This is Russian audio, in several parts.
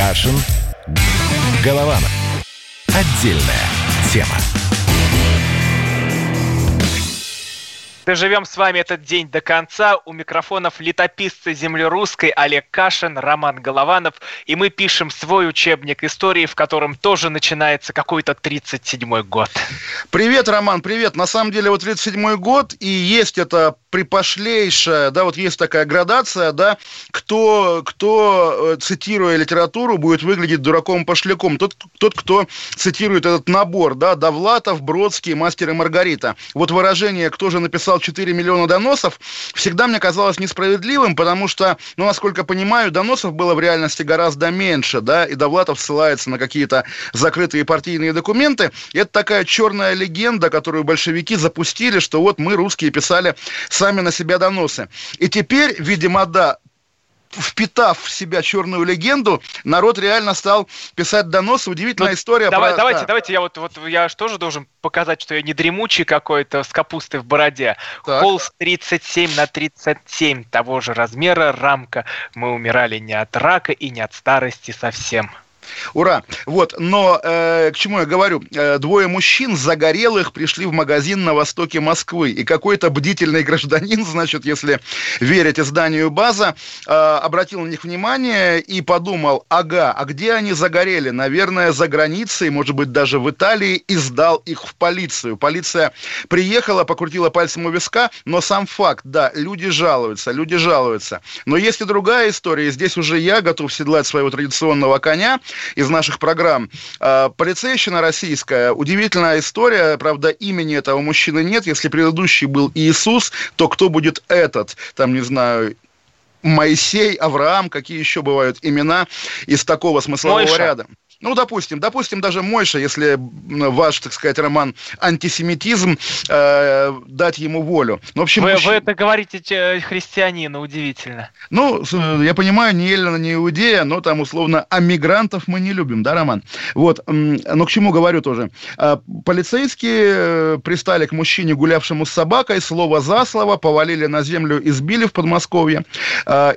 Кашин. Голованов. Отдельная тема. Доживем с вами этот день до конца. У микрофонов летописцы земли русской Олег Кашин, Роман Голованов. И мы пишем свой учебник истории, в котором тоже начинается какой-то 37-й год. Привет, Роман, привет. На самом деле вот 37-й год, и есть это припошлейшая, да, вот есть такая градация, да, кто, кто, э, цитируя литературу, будет выглядеть дураком-пошляком. Тот, тот, кто цитирует этот набор, да, Довлатов, Бродский, Мастер и Маргарита. Вот выражение «кто же написал 4 миллиона доносов» всегда мне казалось несправедливым, потому что, ну, насколько понимаю, доносов было в реальности гораздо меньше, да, и Довлатов ссылается на какие-то закрытые партийные документы. И это такая черная легенда, которую большевики запустили, что вот мы, русские, писали сами на себя доносы. И теперь, видимо, да, впитав в себя черную легенду, народ реально стал писать доносы. Удивительная ну, история. Давай, про... Давайте, да. давайте, я вот, вот я же тоже должен показать, что я не дремучий какой-то с капустой в бороде. Так. Холст 37 на 37 того же размера, рамка. Мы умирали не от рака и не от старости совсем. Ура! Вот, но э, к чему я говорю? Э, двое мужчин загорелых пришли в магазин на востоке Москвы, и какой-то бдительный гражданин, значит, если верить изданию «База», э, обратил на них внимание и подумал, ага, а где они загорели? Наверное, за границей, может быть, даже в Италии, и сдал их в полицию. Полиция приехала, покрутила пальцем у виска, но сам факт, да, люди жалуются, люди жалуются. Но есть и другая история, здесь уже я готов седлать своего традиционного коня, из наших программ. А, полицейщина российская, удивительная история, правда, имени этого мужчины нет. Если предыдущий был Иисус, то кто будет этот? Там, не знаю, Моисей, Авраам, какие еще бывают имена из такого смыслового Мойша. ряда. Ну, допустим, допустим, даже Мойша, если ваш, так сказать, роман антисемитизм, э, дать ему волю. Ну, в общем, вы, мужч... вы это говорите христианину, удивительно. Ну, я понимаю, ни Эллина, ни Иудея, но там, условно, а мигрантов мы не любим, да, Роман? Вот, но к чему говорю тоже. А, полицейские э, пристали к мужчине, гулявшему с собакой, слово за слово, повалили на землю, избили в Подмосковье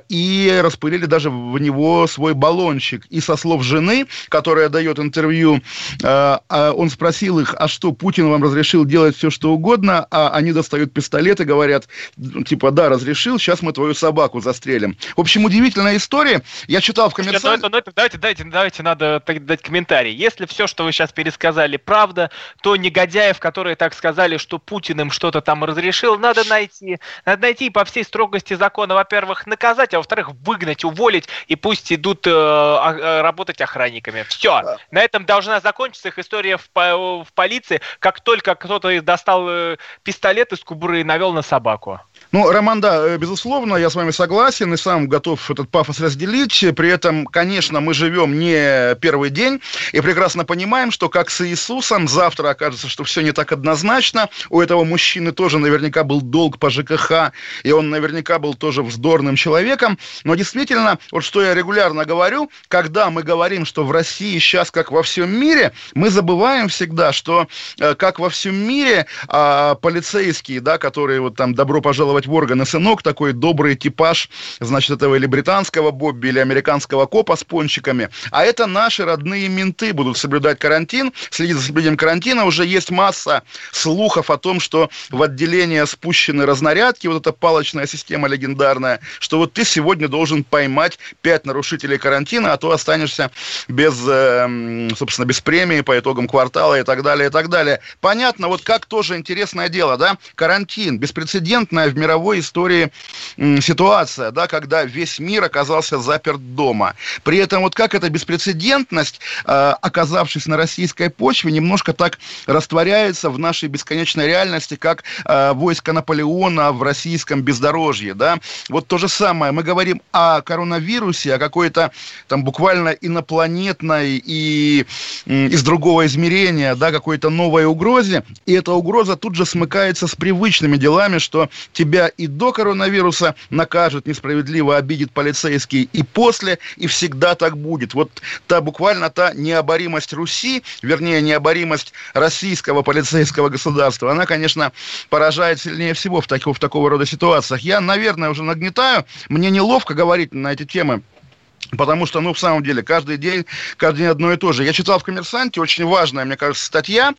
и распылили даже в него свой баллончик. И со слов жены, которая которая дает интервью, э, а он спросил их, а что, Путин вам разрешил делать все, что угодно, а они достают пистолет и говорят, ну, типа, да, разрешил, сейчас мы твою собаку застрелим. В общем, удивительная история. Я читал в комментариях... Ну, это, давайте, давайте, давайте, надо дать комментарий. Если все, что вы сейчас пересказали, правда, то негодяев, которые так сказали, что Путин им что-то там разрешил, надо найти. Надо найти по всей строгости закона, во-первых, наказать, а во-вторых, выгнать, уволить, и пусть идут э, э, работать охранниками. Все все. На этом должна закончиться их история в, в полиции, как только кто-то достал э, пистолет из кубуры и навел на собаку. Ну, Роман, да, э, безусловно, я с вами согласен и сам готов этот пафос разделить. При этом, конечно, мы живем не первый день и прекрасно понимаем, что как с Иисусом, завтра окажется, что все не так однозначно. У этого мужчины тоже наверняка был долг по ЖКХ, и он наверняка был тоже вздорным человеком. Но действительно, вот что я регулярно говорю, когда мы говорим, что в России сейчас как во всем мире, мы забываем всегда, что э, как во всем мире а, полицейские, да, которые вот там добро пожаловать в органы сынок, такой добрый типаж, значит, этого или британского Бобби, или американского копа с пончиками. А это наши родные менты будут соблюдать карантин, следить за соблюдением карантина. Уже есть масса слухов о том, что в отделение спущены разнарядки, вот эта палочная система легендарная, что вот ты сегодня должен поймать пять нарушителей карантина, а то останешься без, э, собственно, без премии по итогам квартала и так далее, и так далее. Понятно, вот как тоже интересное дело, да, карантин, беспрецедентная в мировой истории ситуация, да, когда весь мир оказался заперт дома. При этом вот как эта беспрецедентность, э, оказавшись на российской почве, немножко так растворяется в нашей бесконечной реальности, как э, войско Наполеона в российском бездорожье, да. Вот то же самое. Мы говорим о коронавирусе, о какой-то там буквально инопланетной и из другого измерения, да, какой-то новой угрозе, и эта угроза тут же смыкается с привычными делами, что тебя и до коронавируса накажет, несправедливо обидит полицейский и после, и всегда так будет. Вот та буквально та необоримость Руси, вернее, необоримость российского полицейского государства, она, конечно, поражает сильнее всего в, такого, в такого рода ситуациях. Я, наверное, уже нагнетаю, мне неловко говорить на эти темы Потому что, ну, в самом деле, каждый день, каждый день одно и то же. Я читал в «Коммерсанте» очень важная, мне кажется, статья,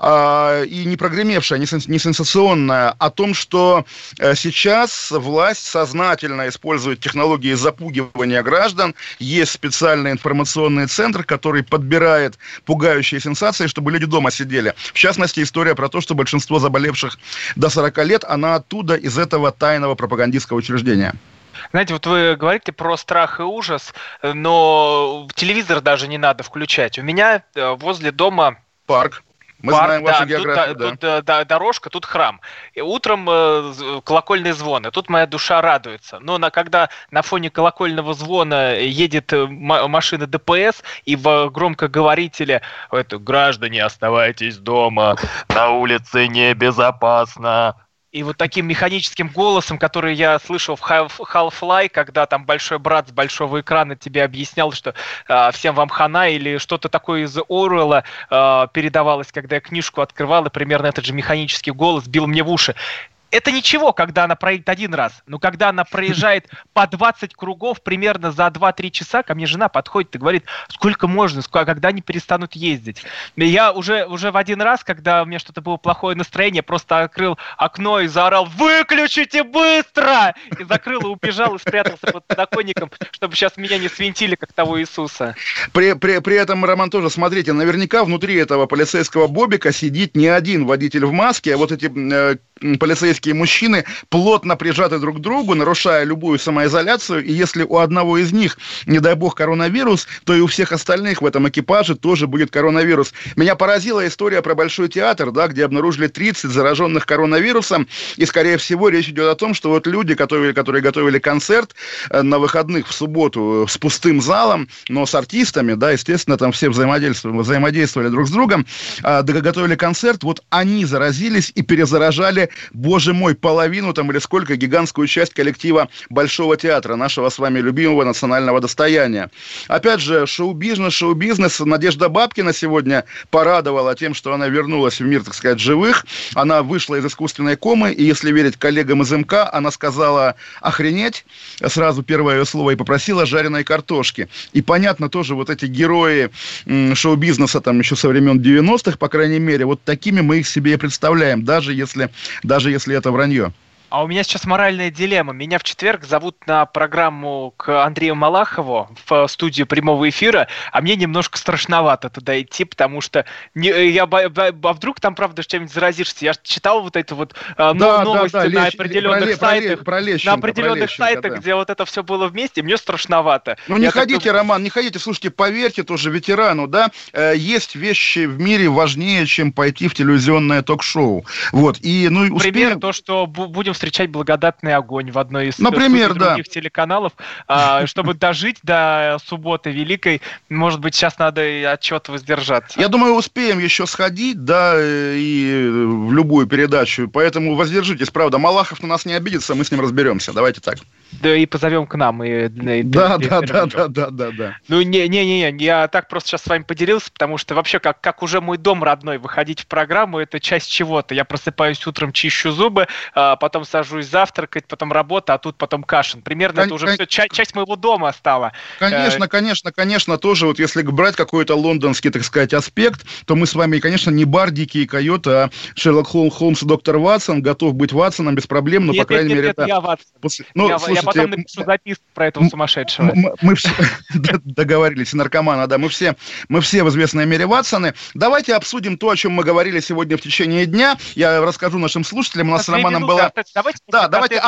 э, и не прогремевшая, не, сен, не сенсационная, о том, что э, сейчас власть сознательно использует технологии запугивания граждан. Есть специальный информационный центр, который подбирает пугающие сенсации, чтобы люди дома сидели. В частности, история про то, что большинство заболевших до 40 лет, она оттуда, из этого тайного пропагандистского учреждения. Знаете, вот вы говорите про страх и ужас, но телевизор даже не надо включать. У меня э, возле дома парк. Мы Парк, знаем вашу да, географию, тут, да. Тут э, да, дорожка, тут храм. И утром э, колокольный звон, и тут моя душа радуется. Но на, когда на фоне колокольного звона едет э, машина ДПС, и в громкоговорителе это «Граждане, оставайтесь дома, на улице небезопасно, и вот таким механическим голосом, который я слышал в Half-Life, когда там большой брат с большого экрана тебе объяснял, что э, всем вам хана, или что-то такое из Оруэлла э, передавалось, когда я книжку открывал, и примерно этот же механический голос бил мне в уши это ничего, когда она проедет один раз, но когда она проезжает по 20 кругов примерно за 2-3 часа, ко мне жена подходит и говорит, сколько можно, сколько, когда они перестанут ездить. И я уже, уже в один раз, когда у меня что-то было плохое настроение, просто открыл окно и заорал «Выключите быстро!» И закрыл, и убежал, и спрятался под подоконником, чтобы сейчас меня не свинтили, как того Иисуса. При, при, при этом, Роман, тоже, смотрите, наверняка внутри этого полицейского бобика сидит не один водитель в маске, а вот эти э, полицейские мужчины плотно прижаты друг к другу, нарушая любую самоизоляцию, и если у одного из них, не дай бог, коронавирус, то и у всех остальных в этом экипаже тоже будет коронавирус. Меня поразила история про Большой театр, да, где обнаружили 30 зараженных коронавирусом, и, скорее всего, речь идет о том, что вот люди, которые, которые готовили концерт э, на выходных в субботу с пустым залом, но с артистами, да, естественно, там все взаимодействовали, взаимодействовали друг с другом, а, готовили концерт, вот они заразились и перезаражали боже мой, половину там или сколько, гигантскую часть коллектива Большого театра, нашего с вами любимого национального достояния. Опять же, шоу-бизнес, шоу-бизнес. Надежда Бабкина сегодня порадовала тем, что она вернулась в мир, так сказать, живых. Она вышла из искусственной комы, и если верить коллегам из МК, она сказала охренеть, сразу первое ее слово, и попросила жареной картошки. И понятно тоже, вот эти герои шоу-бизнеса там еще со времен 90-х, по крайней мере, вот такими мы их себе и представляем, даже если даже если это вранье. А у меня сейчас моральная дилемма. Меня в четверг зовут на программу к Андрею Малахову в студию прямого эфира, а мне немножко страшновато туда идти, потому что не, я, а вдруг там, правда, чем-нибудь заразишься. Я читал вот эти вот а, да, новости да, да, на лещ, определенных про, сайтах, про, про на определенных сайтах, да. где вот это все было вместе, мне страшновато. Ну не я ходите, так... Роман, не ходите. Слушайте, поверьте тоже ветерану, да, э, есть вещи в мире важнее, чем пойти в телевизионное ток-шоу. Вот, и, ну, успеем... Пример то, что будем встречать благодатный огонь в одной из Например, других да. телеканалов, а, чтобы дожить до субботы великой. Может быть, сейчас надо отчет воздержаться. Я думаю, успеем еще сходить, да, и в любую передачу. Поэтому воздержитесь, правда. Малахов на нас не обидится, мы с ним разберемся. Давайте так. Да и позовем к нам. И, и, да, и, да, и, да, да, да, да, да. Ну, не-не-не, я так просто сейчас с вами поделился, потому что вообще, как, как уже мой дом родной, выходить в программу, это часть чего-то. Я просыпаюсь утром, чищу зубы, а потом сажусь завтракать, потом работа, а тут потом кашин. Примерно кон- это уже кон- все часть, часть моего дома стала. Конечно, э- конечно, конечно, тоже вот если брать какой-то лондонский, так сказать, аспект, то мы с вами, конечно, не Бардики и Койоты, а Шерлок Холмс и доктор Ватсон, готов быть Ватсоном без проблем, но, нет, по крайней нет, мере... Нет, это... я Ватсон. После... Ну, я, слушайте, я потом напишу записку про этого сумасшедшего. Мы, мы все договорились, наркомана, да, мы все, мы все в известной мере Ватсоны. Давайте обсудим то, о чем мы говорили сегодня в течение дня. Я расскажу нашим слушателям. У нас с Романом была... Да, давайте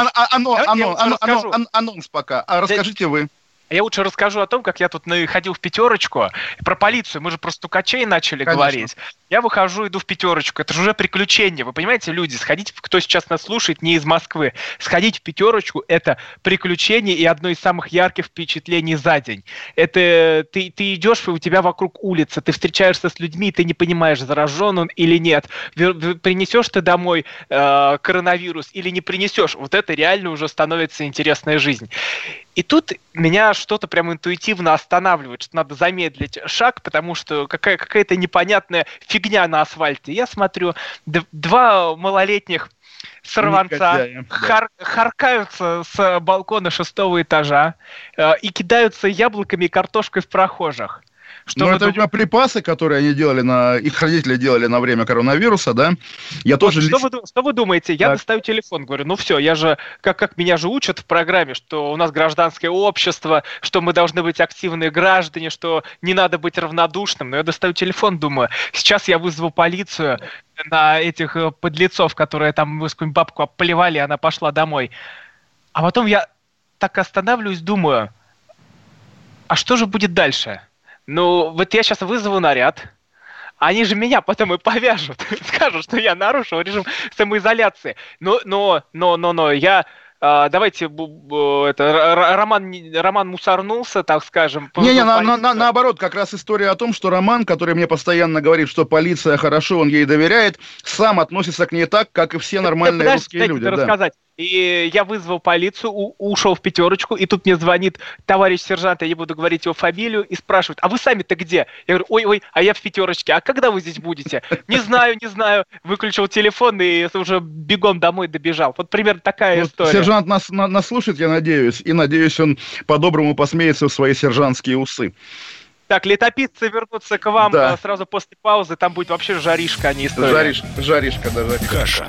анонс пока. А расскажите вы. Я лучше расскажу о том, как я тут ходил в пятерочку. Про полицию. Мы же про стукачей начали Конечно. говорить. Я выхожу, иду в пятерочку. Это же уже приключение. Вы понимаете, люди, сходить, кто сейчас нас слушает, не из Москвы, сходить в пятерочку – это приключение и одно из самых ярких впечатлений за день. Это ты, ты идешь, и у тебя вокруг улица, ты встречаешься с людьми, ты не понимаешь, заражен он или нет. Принесешь ты домой э, коронавирус или не принесешь. Вот это реально уже становится интересная жизнь. И тут меня что-то прям интуитивно останавливает, что надо замедлить шаг, потому что какая- какая-то непонятная фигня на асфальте. Я смотрю, два малолетних сорванца, хар, харкаются с балкона шестого этажа э, и кидаются яблоками и картошкой в прохожих. Что ну, это, дум... видимо, припасы, которые они делали на... Их родители делали на время коронавируса, да? Я вот тоже... Что, лично... вы, что вы думаете? Я так. достаю телефон, говорю, ну все, я же... Как, как меня же учат в программе, что у нас гражданское общество, что мы должны быть активные граждане, что не надо быть равнодушным. Но я достаю телефон, думаю, сейчас я вызову полицию на этих э, подлецов, которые там какую бабку обплевали, и она пошла домой. А потом я так останавливаюсь, думаю, а что же будет дальше? Ну, вот я сейчас вызову наряд, они же меня потом и повяжут, скажут, что я нарушил режим самоизоляции. Но, но, но, но, но, я а, давайте это Роман Роман мусорнулся, так скажем. Не, не, на, на, наоборот, как раз история о том, что Роман, который мне постоянно говорит, что полиция хорошо, он ей доверяет, сам относится к ней так, как и все нормальные да, русские люди. Да. рассказать. И я вызвал полицию, у, ушел в пятерочку, и тут мне звонит товарищ сержант, я не буду говорить его фамилию, и спрашивает, а вы сами-то где? Я говорю, ой-ой, а я в пятерочке, а когда вы здесь будете? Не знаю, не знаю. Выключил телефон и уже бегом домой добежал. Вот примерно такая вот история. Сержант нас, на, нас слушает, я надеюсь, и надеюсь, он по-доброму посмеется в свои сержантские усы. Так, летописцы вернутся к вам да. сразу после паузы. Там будет вообще жаришка, а не история. Жаришка, жаришка, да, жаришка. Каша.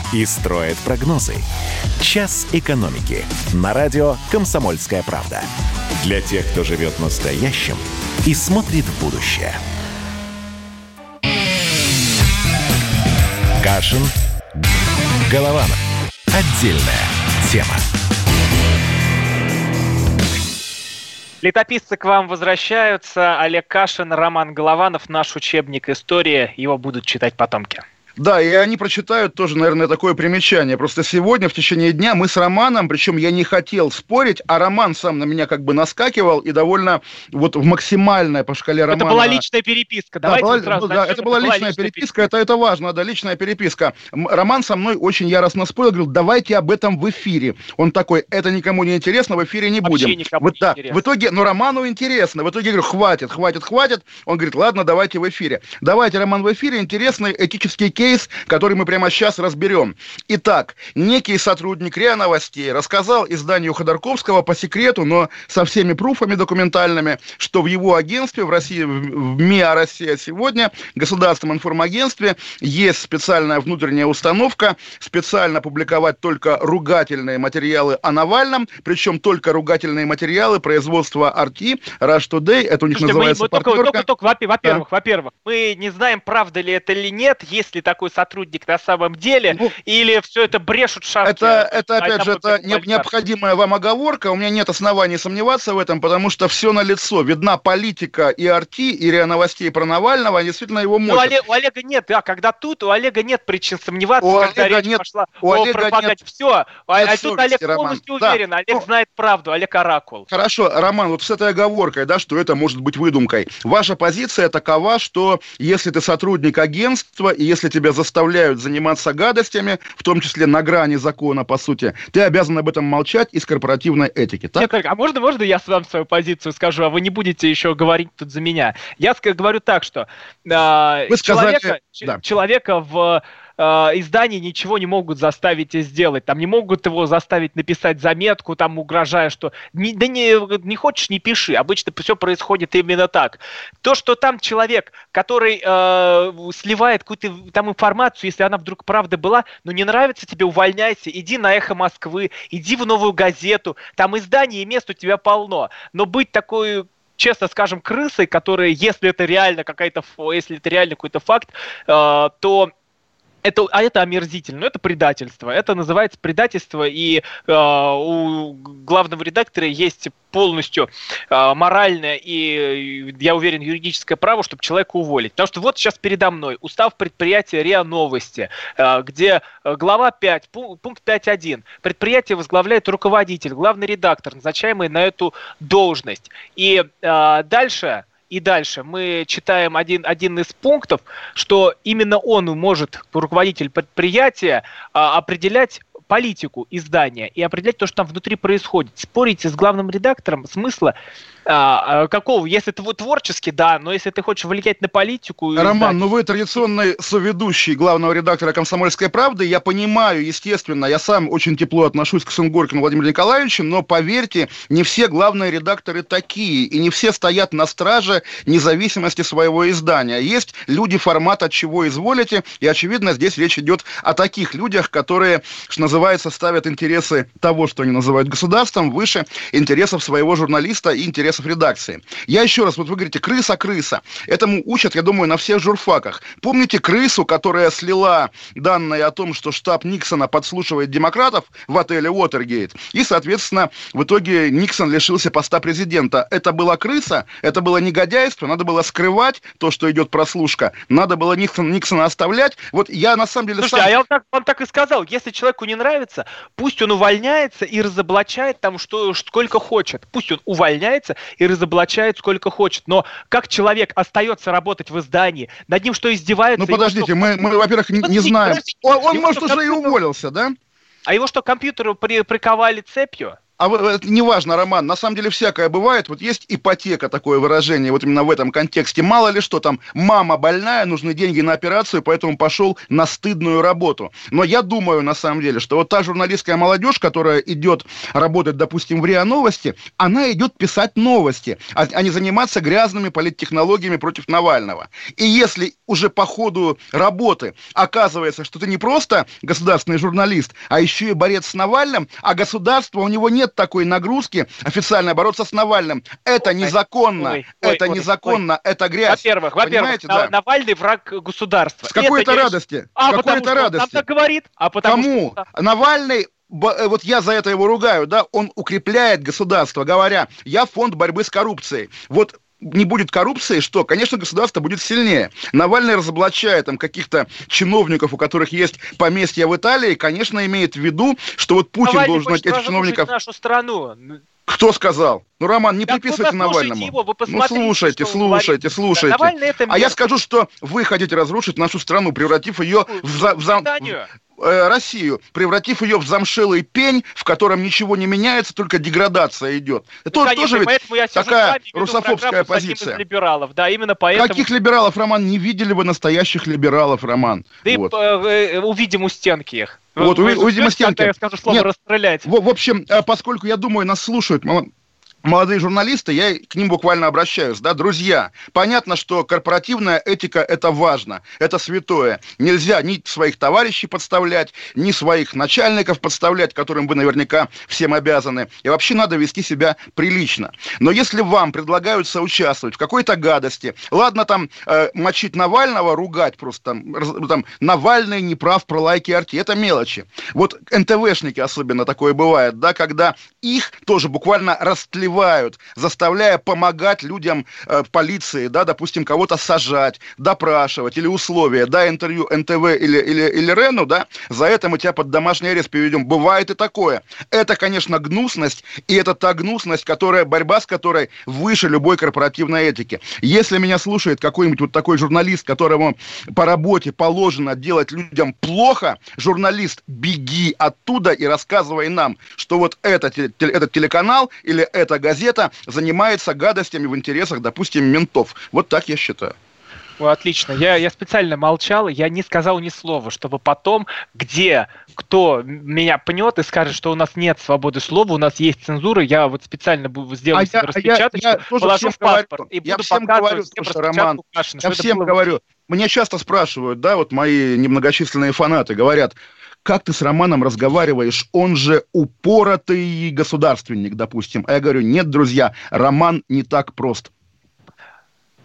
и строит прогнозы. «Час экономики» на радио «Комсомольская правда». Для тех, кто живет настоящим и смотрит в будущее. Кашин. Голованов. Отдельная тема. Летописцы к вам возвращаются. Олег Кашин, Роман Голованов, наш учебник истории. Его будут читать потомки. Да, и они прочитают тоже, наверное, такое примечание. Просто сегодня в течение дня мы с Романом, причем я не хотел спорить, а Роман сам на меня как бы наскакивал и довольно вот в максимальной по шкале Романа... Это была личная переписка. Давайте да, была, сразу да, это была личная, личная переписка, переписка, это, это важно, да, личная переписка. Роман со мной очень яростно спорил, говорил, давайте об этом в эфире. Он такой, это никому не интересно, в эфире не будем. Вообще никому вот, не да, интересно. В итоге, но Роману интересно. В итоге я говорю, хватит, хватит, хватит. Он говорит, ладно, давайте в эфире. Давайте, Роман, в эфире. Интересный этический кейс, который мы прямо сейчас разберем. Итак, некий сотрудник РИА Новостей рассказал изданию Ходорковского по секрету, но со всеми пруфами документальными, что в его агентстве в России, в МИА «Россия сегодня», государственном информагентстве, есть специальная внутренняя установка специально публиковать только ругательные материалы о Навальном, причем только ругательные материалы производства RT, Rush Today, это у них Слушайте, называется мы, мы только, только, только, во-первых, да. во-первых, мы не знаем, правда ли это или нет, есть ли такой сотрудник на самом деле, ну, или все это брешут шапки? Это, это опять же, это не, необходимая вам оговорка, у меня нет оснований сомневаться в этом, потому что все на лицо. Видна политика и РТ, и РИА Новостей про Навального, они действительно его мочат. У, Олега, у Олега нет, да, когда тут, у Олега нет причин сомневаться, у когда Олега речь нет, пошла у о Олега нет, все. А, а тут Олег Роман. полностью да. уверен, Олег ну, знает правду, Олег Оракул. Хорошо, Роман, вот с этой оговоркой, да, что это может быть выдумкой. Ваша позиция такова, что если ты сотрудник агентства, и если тебя заставляют заниматься гадостями, в том числе на грани закона, по сути, ты обязан об этом молчать из корпоративной этики. Так? Нет, а можно, можно я вам свою позицию скажу, а вы не будете еще говорить тут за меня? Я говорю так, что э, вы сказали, человека, да. человека в издания ничего не могут заставить сделать. Там не могут его заставить написать заметку, там угрожая, что не, да не, не хочешь, не пиши. Обычно все происходит именно так. То, что там человек, который э, сливает какую-то там информацию, если она вдруг правда была, но не нравится тебе, увольняйся, иди на Эхо Москвы, иди в Новую газету, там издание и мест у тебя полно. Но быть такой честно скажем, крысой, которая, если это реально какая-то, если это реально какой-то факт, э, то это, а это омерзительно, это предательство. Это называется предательство, и э, у главного редактора есть полностью э, моральное и, я уверен, юридическое право, чтобы человека уволить. Потому что вот сейчас передо мной устав предприятия РИА Новости, э, где глава 5, пункт 5.1. Предприятие возглавляет руководитель, главный редактор, назначаемый на эту должность. И э, дальше и дальше мы читаем один, один из пунктов, что именно он может, руководитель предприятия, а, определять политику издания и определять то, что там внутри происходит. Спорить с главным редактором смысла а, а, какого? Если ты творческий, да, но если ты хочешь влиять на политику... Роман, да, ну вы традиционный соведущий главного редактора «Комсомольской правды». Я понимаю, естественно, я сам очень тепло отношусь к Сунгоркину Владимиру Николаевичу, но поверьте, не все главные редакторы такие, и не все стоят на страже независимости своего издания. Есть люди формата «чего изволите», и, очевидно, здесь речь идет о таких людях, которые, что называется, ставят интересы того, что они называют государством, выше интересов своего журналиста и интересов интересов редакции. Я еще раз, вот вы говорите, крыса-крыса. Этому учат, я думаю, на всех журфаках. Помните крысу, которая слила данные о том, что штаб Никсона подслушивает демократов в отеле Уотергейт? И, соответственно, в итоге Никсон лишился поста президента. Это была крыса, это было негодяйство, надо было скрывать то, что идет прослушка. Надо было Никсон, Никсона оставлять. Вот я на самом деле... Слушайте, сам... а я вам так, вам так и сказал. Если человеку не нравится, пусть он увольняется и разоблачает там, что, сколько хочет. Пусть он увольняется и разоблачает сколько хочет. Но как человек остается работать в издании, над ним что, издеваются? Ну, подождите, что... мы, мы, во-первых, не, не знаем. Он, он может, уже и уволился, да? А его что, компьютеру при, приковали цепью? А это не важно, Роман, на самом деле всякое бывает. Вот есть ипотека, такое выражение, вот именно в этом контексте. Мало ли что там, мама больная, нужны деньги на операцию, поэтому пошел на стыдную работу. Но я думаю, на самом деле, что вот та журналистская молодежь, которая идет работать, допустим, в РИА Новости, она идет писать новости, а, а не заниматься грязными политтехнологиями против Навального. И если уже по ходу работы оказывается, что ты не просто государственный журналист, а еще и борец с Навальным, а государство у него нет нет такой нагрузки официально бороться с Навальным. Это незаконно. Ой, это ой, незаконно. Ой. Это грязь. Во-первых, во-первых, да. Навальный враг государства. С какой-то радости. А, с какой-то радости. Он так говорит. А потому Кому? Что... Навальный э, вот я за это его ругаю, да, он укрепляет государство, говоря, я фонд борьбы с коррупцией. Вот не будет коррупции, что, конечно, государство будет сильнее. Навальный разоблачая там каких-то чиновников, у которых есть поместья в Италии, конечно, имеет в виду, что вот Путин Навальный должен этих чиновников... нашу страну. Кто сказал? Ну, Роман, не да приписывайте Навальному. Его, вы ну, слушайте, слушайте, слушайте. Да, а я скажу, что вы хотите разрушить нашу страну, превратив ее в, в, в, Э, Россию, превратив ее в замшелый пень, в котором ничего не меняется, только деградация идет. Это ну, конечно, тоже ведь я такая русофобская позиция. либералов, да, именно поэтому... Каких либералов, Роман? Не видели вы настоящих либералов, Роман? Да вот. и э, э, увидим у стенки их. Вот, увидим у стенки. Я скажу слово Нет, расстрелять. В, в общем, поскольку, я думаю, нас слушают молодые журналисты, я к ним буквально обращаюсь, да, друзья, понятно, что корпоративная этика – это важно, это святое. Нельзя ни своих товарищей подставлять, ни своих начальников подставлять, которым вы наверняка всем обязаны. И вообще надо вести себя прилично. Но если вам предлагают соучаствовать в какой-то гадости, ладно там э, мочить Навального, ругать просто там, раз, там Навальный не прав про лайки арти, это мелочи. Вот НТВшники особенно такое бывает, да, когда их тоже буквально растлевают убивают, заставляя помогать людям э, полиции, да, допустим, кого-то сажать, допрашивать или условия, да, интервью НТВ или, или, или Рену, да, за это мы тебя под домашний арест переведем. Бывает и такое. Это, конечно, гнусность, и это та гнусность, которая, борьба с которой выше любой корпоративной этики. Если меня слушает какой-нибудь вот такой журналист, которому по работе положено делать людям плохо, журналист, беги оттуда и рассказывай нам, что вот этот, этот телеканал или эта газета занимается гадостями в интересах, допустим, ментов. Вот так я считаю. О, отлично. Я, я специально молчал, я не сказал ни слова, чтобы потом, где кто меня пнет и скажет, что у нас нет свободы слова, у нас есть цензура, я вот специально сделаю а распечаточку, я, я, я положу в паспорт говорю, и я буду всем говорю, слушай, Роман, Кашина, я всем было... говорю, меня часто спрашивают, да, вот мои немногочисленные фанаты говорят, как ты с Романом разговариваешь, он же упоротый государственник, допустим. А я говорю, нет, друзья, Роман не так прост.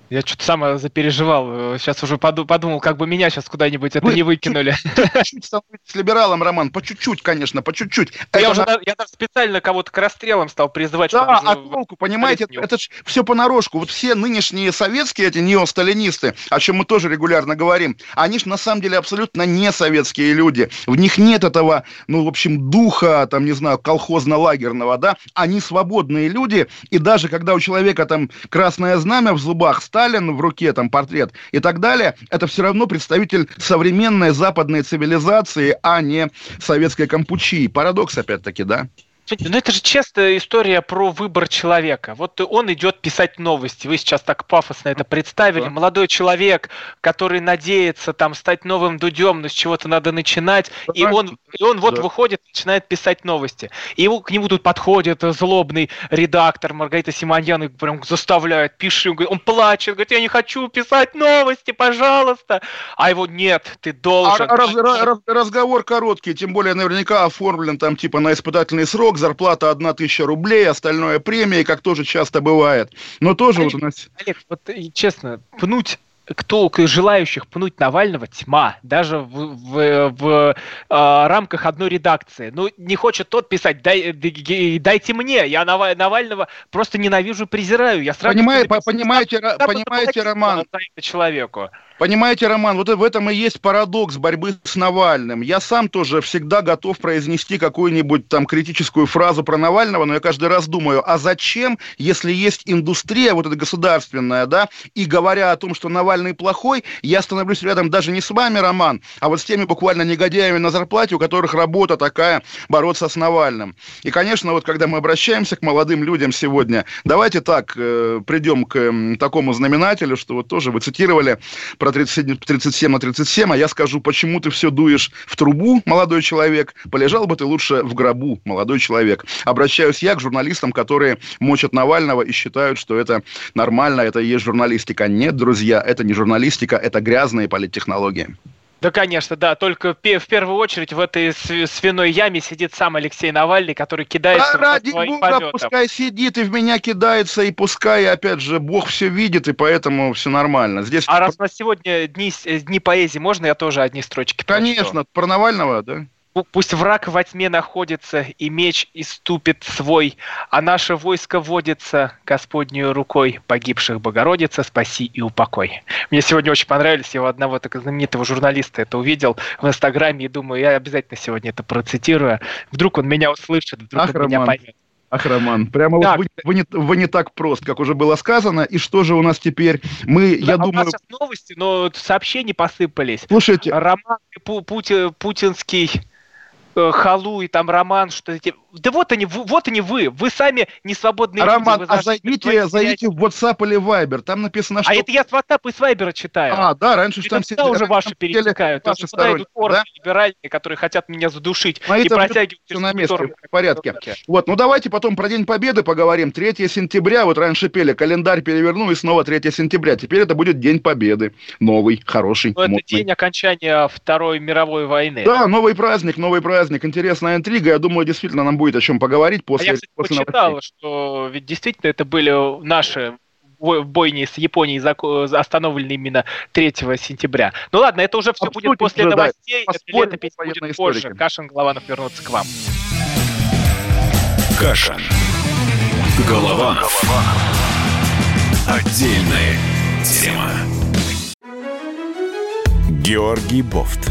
Я что-то сам запереживал. Сейчас уже подумал, как бы меня сейчас куда-нибудь это Вы не выкинули. Чуть-чуть становитесь либералом, Роман, по чуть-чуть, конечно, по чуть-чуть. Я уже я даже специально кого-то к расстрелам стал призывать. Да, а толку, понимаете, это же все понарошку. Вот все нынешние советские эти неосталинисты, о чем мы тоже регулярно говорим, они же на самом деле абсолютно не советские люди. В них нет этого, ну, в общем, духа, там, не знаю, колхозно-лагерного, да. Они свободные люди, и даже когда у человека там красное знамя в зубах, Сталин в руке, там, портрет и так далее, это все равно представитель современной западной цивилизации, а не советской Кампучии. Парадокс, опять-таки, да? Ну это же честная история про выбор человека. Вот он идет писать новости. Вы сейчас так пафосно это представили. Да. Молодой человек, который надеется там стать новым дудем, но с чего-то надо начинать. Да. И он, и он вот да. выходит, начинает писать новости. И его, к нему тут подходит злобный редактор Маргарита Симоньян и прям заставляет, пиши. Он плачет, говорит, я не хочу писать новости, пожалуйста. А его нет, ты должен. А, раз, раз, разговор короткий, тем более наверняка оформлен там типа на испытательный срок срок, зарплата одна тысяча рублей, остальное премии, как тоже часто бывает. Но тоже Олег, вот у нас... Олег, вот честно, пнуть кто желающих пнуть Навального тьма, даже в, в, в э, рамках одной редакции. Ну, не хочет тот писать, дай, дайте мне, я Навального просто ненавижу, презираю. Я сразу Понимаю, понимаете, понимаете, Роман, человеку. Понимаете, Роман, вот в этом и есть парадокс борьбы с Навальным. Я сам тоже всегда готов произнести какую-нибудь там критическую фразу про Навального, но я каждый раз думаю, а зачем, если есть индустрия вот эта государственная, да, и говоря о том, что Навальный плохой, я становлюсь рядом даже не с вами, Роман, а вот с теми буквально негодяями на зарплате, у которых работа такая бороться с Навальным. И, конечно, вот когда мы обращаемся к молодым людям сегодня, давайте так э, придем к э, такому знаменателю, что вот тоже вы цитировали про 37, 37 на 37, а я скажу, почему ты все дуешь в трубу, молодой человек, полежал бы ты лучше в гробу, молодой человек. Обращаюсь я к журналистам, которые мочат Навального и считают, что это нормально, это и есть журналистика. Нет, друзья, это не журналистика, это грязные политтехнологии. Да, конечно, да. Только в первую очередь в этой свиной яме сидит сам Алексей Навальный, который кидается да, ради бога, полетом. пускай сидит и в меня кидается, и пускай, опять же, Бог все видит, и поэтому все нормально. Здесь... А раз у нас сегодня дни, дни поэзии, можно я тоже одни строчки Конечно, прочту? про Навального, да? Пусть враг во тьме находится, и меч иступит свой, а наше войско водится Господнюю рукой. Погибших Богородица, спаси и упокой. Мне сегодня очень понравились, я у одного такого знаменитого журналиста это увидел в Инстаграме, и думаю, я обязательно сегодня это процитирую. Вдруг он меня услышит, вдруг Ах, он Роман. меня поймет. Ах, Роман, прямо так. вот вы, вы, не, вы не так прост, как уже было сказано. И что же у нас теперь? Мы, да, я а думаю... У нас новости, но сообщения посыпались. Слушайте... Роман Пути, Путинский халу и там роман, что эти... Да вот они, вот они вы, вы сами не свободные Роман, люди. а зайдите, зайдите в WhatsApp или Viber, там написано, а что... А это я с WhatsApp и с Viber читаю. А, да, раньше это там все... уже ваши перетекают. Ваши туда идут да? либеральные, которые хотят меня задушить Но и протягивать... Все на месте, в порядке. Вот, ну давайте потом про День Победы поговорим. 3 сентября, вот раньше пели, календарь переверну, и снова 3 сентября. Теперь это будет День Победы. Новый, хороший, Но это день окончания Второй мировой войны. Да, новый праздник, новый праздник, интересная интрига. Я думаю, действительно нам будет о чем поговорить после. А я, кстати, после почитал, новостей. что ведь действительно это были наши бойни с Японией остановлены именно 3 сентября. Ну ладно, это уже все Обсудим будет после уже, новостей, да, это летопись будет позже. Кашин, Голованов вернутся к вам. Кашин. Голованов. Отдельная тема. Георгий Бофт.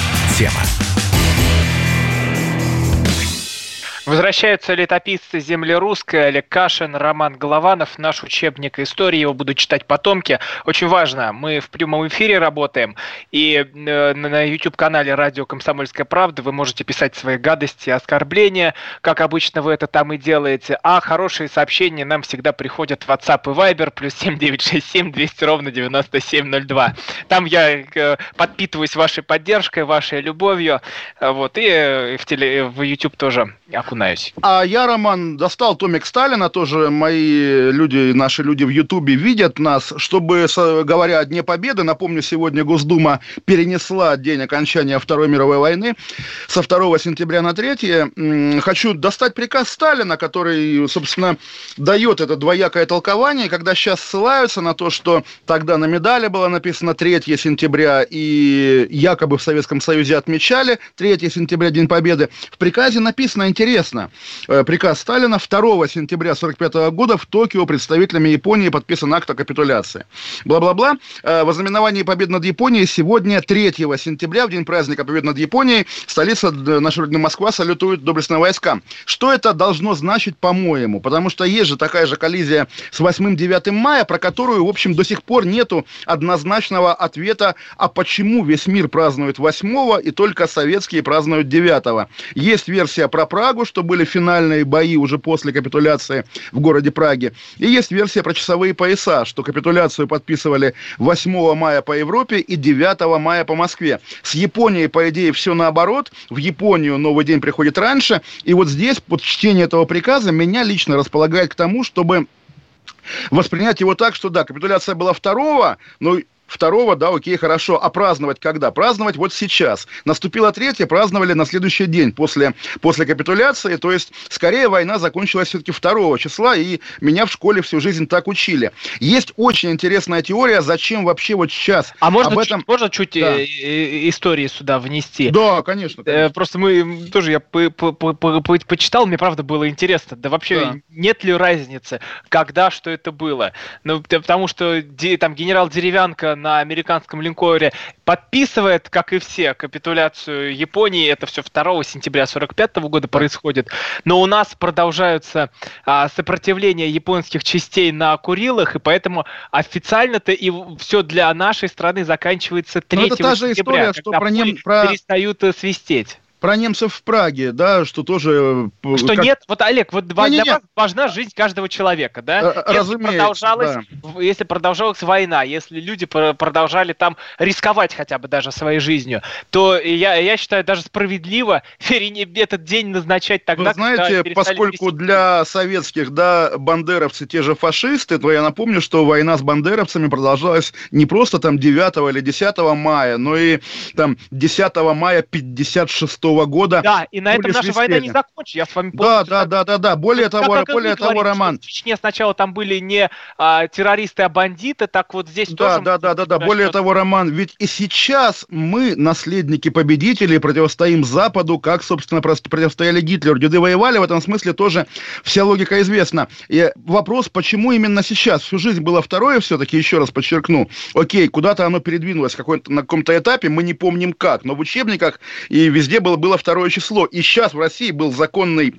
тема. Возвращаются летописцы земли русской, Олег Кашин, Роман Голованов, наш учебник истории, его будут читать потомки. Очень важно, мы в прямом эфире работаем, и э, на YouTube-канале «Радио Комсомольская правда» вы можете писать свои гадости, оскорбления, как обычно вы это там и делаете, а хорошие сообщения нам всегда приходят в WhatsApp и Viber, плюс 7967 200 ровно 9702. Там я э, подпитываюсь вашей поддержкой, вашей любовью, вот, и э, в, теле, в YouTube тоже окунаюсь. А я, Роман, достал томик Сталина, тоже мои люди, наши люди в Ютубе видят нас, чтобы, говоря о Дне Победы, напомню, сегодня Госдума перенесла день окончания Второй мировой войны со 2 сентября на 3. Хочу достать приказ Сталина, который, собственно, дает это двоякое толкование, когда сейчас ссылаются на то, что тогда на медали было написано 3 сентября, и якобы в Советском Союзе отмечали 3 сентября, День Победы. В приказе написано интересно. Э, приказ Сталина 2 сентября 1945 года в Токио представителями Японии подписан акт о капитуляции. Бла-бла-бла. Э, во знаменовании победы над Японией сегодня 3 сентября, в день праздника победы над Японией, столица нашей родины Москва салютует доблестным войскам. Что это должно значить, по-моему? Потому что есть же такая же коллизия с 8-9 мая, про которую, в общем, до сих пор нету однозначного ответа, а почему весь мир празднует 8 и только советские празднуют 9. Есть версия про Прагу, что были финальные бои уже после капитуляции в городе Праге. И есть версия про часовые пояса, что капитуляцию подписывали 8 мая по Европе и 9 мая по Москве. С Японией, по идее, все наоборот. В Японию новый день приходит раньше. И вот здесь, под чтение этого приказа, меня лично располагает к тому, чтобы воспринять его так, что да, капитуляция была второго, но Второго, да, окей, хорошо. А праздновать когда? Праздновать вот сейчас. Наступила третья, праздновали на следующий день после, после капитуляции. То есть, скорее, война закончилась все-таки 2 числа, и меня в школе всю жизнь так учили. Есть очень интересная теория, зачем вообще вот сейчас. А можно, об этом... чуть, можно чуть да. Э, э, истории сюда внести? Да, конечно. Э, конечно. Просто мы тоже, я по -по -по почитал, мне правда было интересно. Да вообще да. нет ли разницы, когда, что это было? Ну, потому что там генерал Деревянко на американском линкоре подписывает, как и все, капитуляцию Японии. Это все 2 сентября 1945 года происходит. Но у нас продолжаются а, сопротивления японских частей на Курилах, и поэтому официально-то и все для нашей страны заканчивается 3 это та же сентября, история, что про нем про... перестают э, свистеть про немцев в Праге, да, что тоже... Э, что как... нет, вот, Олег, вот не, для не, вас важна жизнь каждого человека, да? Э, если продолжалась, да. если продолжалась война, если люди продолжали там рисковать хотя бы даже своей жизнью, то я, я считаю даже справедливо этот день назначать тогда, Вы знаете, поскольку вести... для советских, да, бандеровцы те же фашисты, то я напомню, что война с бандеровцами продолжалась не просто там 9 или 10 мая, но и там 10 мая 56 года. Да, и на этом наша война не закончится. Я с вами Да, да, да, да, да. Более как, того, как более того, говорите, Роман. В Чечне сначала там были не а, террористы, а бандиты, так вот здесь да, тоже. Да, да, да, да. Более того, Роман, ведь и сейчас мы, наследники победителей, противостоим Западу, как, собственно, противостояли Гитлеру. Деды воевали, в этом смысле тоже вся логика известна. И вопрос, почему именно сейчас? Всю жизнь было второе все-таки, еще раз подчеркну. Окей, куда-то оно передвинулось на каком-то этапе, мы не помним как, но в учебниках и везде было было второе число. И сейчас в России был законный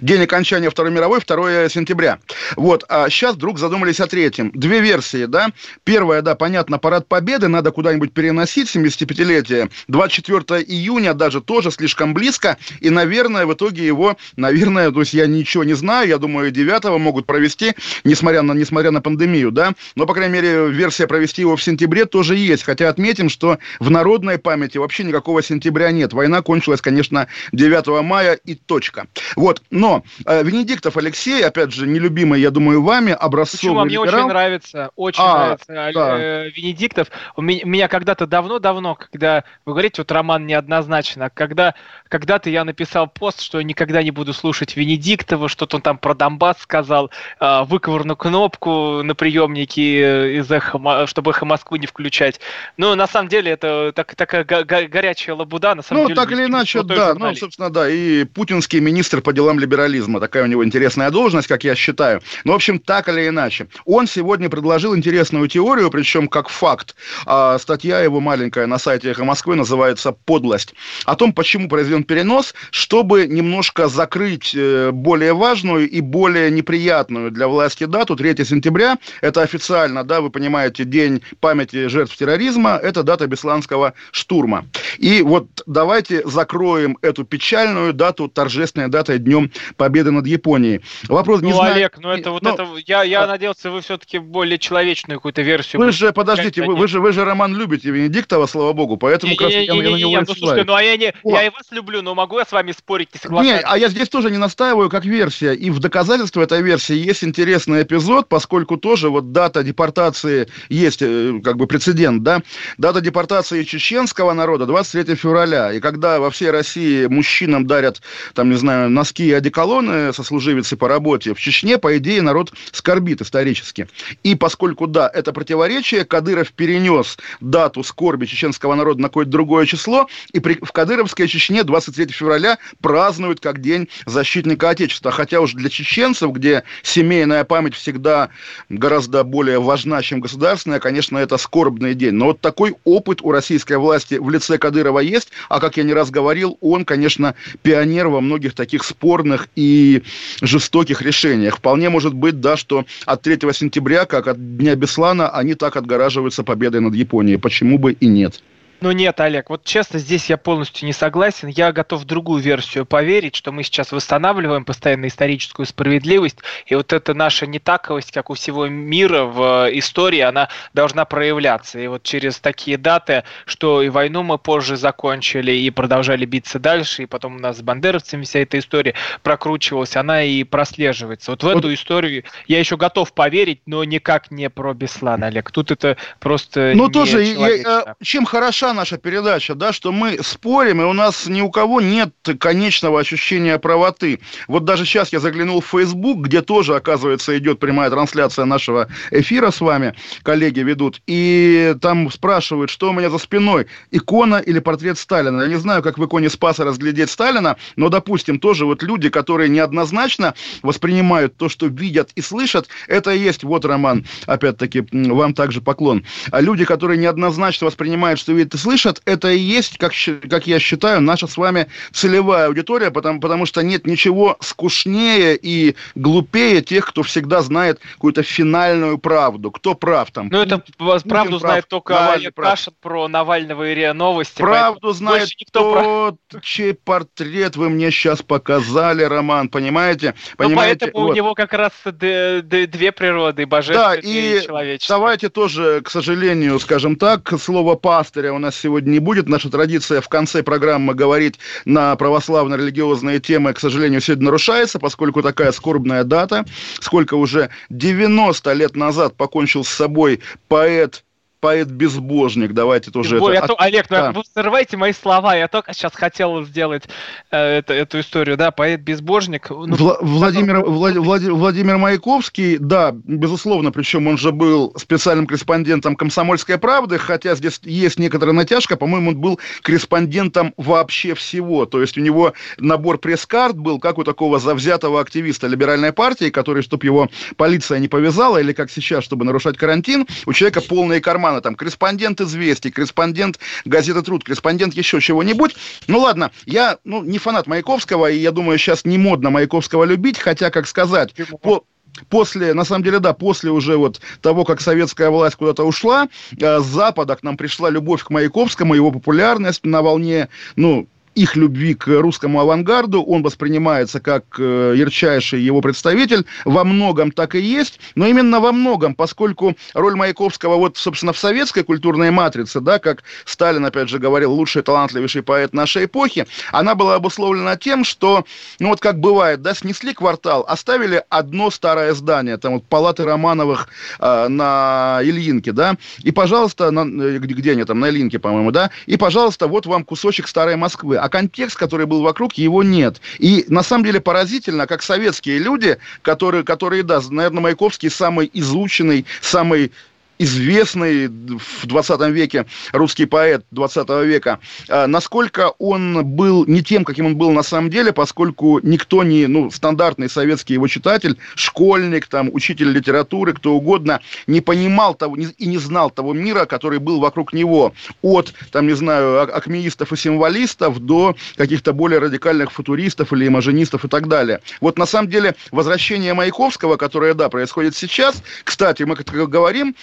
День окончания Второй мировой, 2 сентября. Вот, а сейчас вдруг задумались о третьем. Две версии, да. Первая, да, понятно, парад Победы надо куда-нибудь переносить, 75-летие. 24 июня даже тоже слишком близко. И, наверное, в итоге его, наверное, то есть я ничего не знаю, я думаю, 9 могут провести, несмотря на, несмотря на пандемию, да. Но, по крайней мере, версия провести его в сентябре тоже есть. Хотя отметим, что в народной памяти вообще никакого сентября нет. Война кончилась, конечно, 9 мая и точка. Вот, но э, Венедиктов Алексей, опять же, нелюбимый, я думаю, вами, образцовый Почему? А мне либерал. очень нравится, очень а, нравится да. э, Венедиктов. У меня, меня когда-то давно-давно, когда, вы говорите, вот роман неоднозначно, когда когда-то я написал пост, что я никогда не буду слушать Венедиктова, что-то он там про Донбасс сказал, э, выковырну кнопку на приемнике, из эхо, чтобы эхо Москвы не включать. Ну, на самом деле, это так, такая го- горячая лабуда, на самом ну, деле. Ну, так или иначе, да, ну, собственно, да, и путинский министр по делам делам либерализма. Такая у него интересная должность, как я считаю. Но, в общем, так или иначе. Он сегодня предложил интересную теорию, причем как факт. А, статья его маленькая на сайте «Эхо Москвы» называется «Подлость». О том, почему произведен перенос, чтобы немножко закрыть э, более важную и более неприятную для власти дату, 3 сентября. Это официально, да, вы понимаете, день памяти жертв терроризма. Это дата Бесланского штурма. И вот давайте закроем эту печальную дату, торжественной датой Днем Победы над Японией. Вопрос ну, не знаю... Олег, ну это вот но... это... Я, я а... надеялся, вы все-таки более человечную какую-то версию... Вы же, подождите, вы, вы, же, вы же роман любите Венедиктова, слава богу, поэтому не, как не, не, я, не, я не, ну, слушайте, ну а я, не, я и вас люблю, но могу я с вами спорить и соглашаться? Не, а я здесь тоже не настаиваю как версия. И в доказательство этой версии есть интересный эпизод, поскольку тоже вот дата депортации есть, э, как бы прецедент, да? Дата депортации чеченского народа 23 февраля. И когда во всей России мужчинам дарят, там, не знаю, носки и одеколоны сослуживицы по работе, в Чечне, по идее, народ скорбит исторически. И поскольку, да, это противоречие, Кадыров перенес дату скорби чеченского народа на какое-то другое число, и при, в Кадыровской Чечне 23 февраля празднуют как День защитника Отечества. Хотя уж для чеченцев, где семейная память всегда гораздо более важна, чем государственная, конечно, это скорбный день. Но вот такой опыт у российской власти в лице Кадырова есть, а как я не раз говорил, он, конечно, пионер во многих таких спорных и жестоких решениях. Вполне может быть, да, что от 3 сентября, как от Дня Беслана, они так отгораживаются победой над Японией. Почему бы и нет? Ну нет, Олег, вот честно, здесь я полностью не согласен. Я готов в другую версию поверить, что мы сейчас восстанавливаем постоянно историческую справедливость, и вот эта наша нетаковость, как у всего мира в истории, она должна проявляться. И вот через такие даты, что и войну мы позже закончили, и продолжали биться дальше, и потом у нас с бандеровцами вся эта история прокручивалась, она и прослеживается. Вот в вот. эту историю я еще готов поверить, но никак не про Беслан, Олег. Тут это просто Ну тоже, я, чем хороша наша передача, да, что мы спорим, и у нас ни у кого нет конечного ощущения правоты. Вот даже сейчас я заглянул в Facebook, где тоже, оказывается, идет прямая трансляция нашего эфира с вами, коллеги ведут, и там спрашивают, что у меня за спиной, икона или портрет Сталина. Я не знаю, как в иконе Спаса разглядеть Сталина, но, допустим, тоже вот люди, которые неоднозначно воспринимают то, что видят и слышат, это и есть, вот, Роман, опять-таки, вам также поклон. А люди, которые неоднозначно воспринимают, что видят и слышат, это и есть, как, как я считаю, наша с вами целевая аудитория, потому, потому что нет ничего скучнее и глупее тех, кто всегда знает какую-то финальную правду. Кто прав там? Ну, это Путин правду прав, знает только Олег Кашин про Навального и РИА Новости. Правду знает тот, прав... чей портрет вы мне сейчас показали, Роман, понимаете? Ну, понимаете? поэтому вот. у него как раз две природы, божественная да, и, и человеческая. Давайте тоже, к сожалению, скажем так, слово пастыря у нас сегодня не будет. Наша традиция в конце программы говорить на православно-религиозные темы, к сожалению, сегодня нарушается, поскольку такая скорбная дата. Сколько уже 90 лет назад покончил с собой поэт поэт-безбожник, давайте тоже Бо, это... То, Олег, ну, да. вы срывайте мои слова, я только сейчас хотел сделать э, это, эту историю, да, поэт-безбожник. Ну, Вла- Владимир, Влад, Влад, Владимир Маяковский, да, безусловно, причем он же был специальным корреспондентом «Комсомольской правды», хотя здесь есть некоторая натяжка, по-моему, он был корреспондентом вообще всего, то есть у него набор пресс-карт был, как у такого завзятого активиста либеральной партии, который, чтобы его полиция не повязала, или как сейчас, чтобы нарушать карантин, у человека полные карманы романа, там, корреспондент «Известий», корреспондент газеты «Труд», корреспондент еще чего-нибудь. Ну, ладно, я, ну, не фанат Маяковского, и я думаю, сейчас не модно Маяковского любить, хотя, как сказать, по, после, на самом деле, да, после уже вот того, как советская власть куда-то ушла, э, с Запада к нам пришла любовь к Маяковскому, его популярность на волне, ну, их любви к русскому авангарду, он воспринимается как э, ярчайший его представитель, во многом так и есть, но именно во многом, поскольку роль Маяковского вот, собственно, в советской культурной матрице, да, как Сталин, опять же, говорил, лучший, талантливейший поэт нашей эпохи, она была обусловлена тем, что, ну вот как бывает, да, снесли квартал, оставили одно старое здание, там вот палаты Романовых э, на Ильинке, да, и, пожалуйста, на, э, где, где они там, на Ильинке, по-моему, да, и, пожалуйста, вот вам кусочек старой Москвы а контекст, который был вокруг, его нет. И на самом деле поразительно, как советские люди, которые, которые да, наверное, Маяковский самый изученный, самый известный в 20 веке русский поэт 20 века, а, насколько он был не тем, каким он был на самом деле, поскольку никто не, ну, стандартный советский его читатель, школьник, там, учитель литературы, кто угодно, не понимал того и не знал того мира, который был вокруг него. От, там, не знаю, акмеистов и символистов до каких-то более радикальных футуристов или имажинистов и так далее. Вот на самом деле возвращение Маяковского, которое, да, происходит сейчас, кстати, мы как говорим,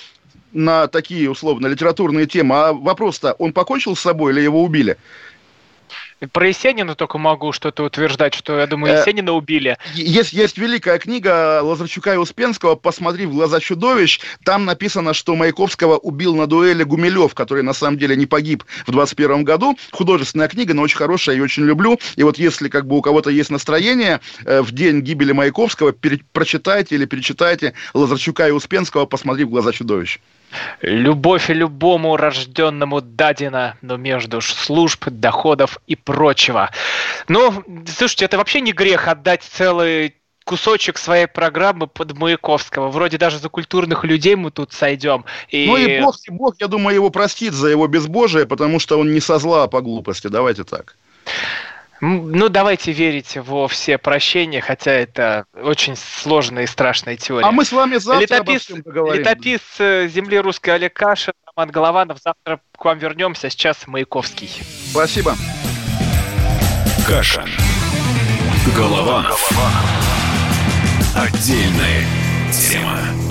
на такие, условно, литературные темы. А вопрос-то, он покончил с собой или его убили? Про Есенина только могу что-то утверждать, что, я думаю, э, Есенина убили. Есть, есть великая книга Лазарчука и Успенского «Посмотри в глаза чудовищ». Там написано, что Маяковского убил на дуэли Гумилев, который на самом деле не погиб в 21 году. Художественная книга, но очень хорошая, я очень люблю. И вот если как бы у кого-то есть настроение, э, в день гибели Маяковского пере- прочитайте или перечитайте Лазарчука и Успенского «Посмотри в глаза чудовищ». Любовь любому рожденному дадена, но между служб, доходов и прочего. Ну, слушайте, это вообще не грех отдать целый кусочек своей программы под Маяковского. Вроде даже за культурных людей мы тут сойдем. И... Ну и Бог, Бог, я думаю, его простит за его безбожие, потому что он не со зла, а по глупости. Давайте так. Ну, давайте верить во все прощения, хотя это очень сложная и страшная теория. А мы с вами завтра летопис, летопис земли русской Олег Кашин, Роман Голованов. Завтра к вам вернемся. Сейчас Маяковский. Спасибо. Кашин. Голованов. Отдельная тема.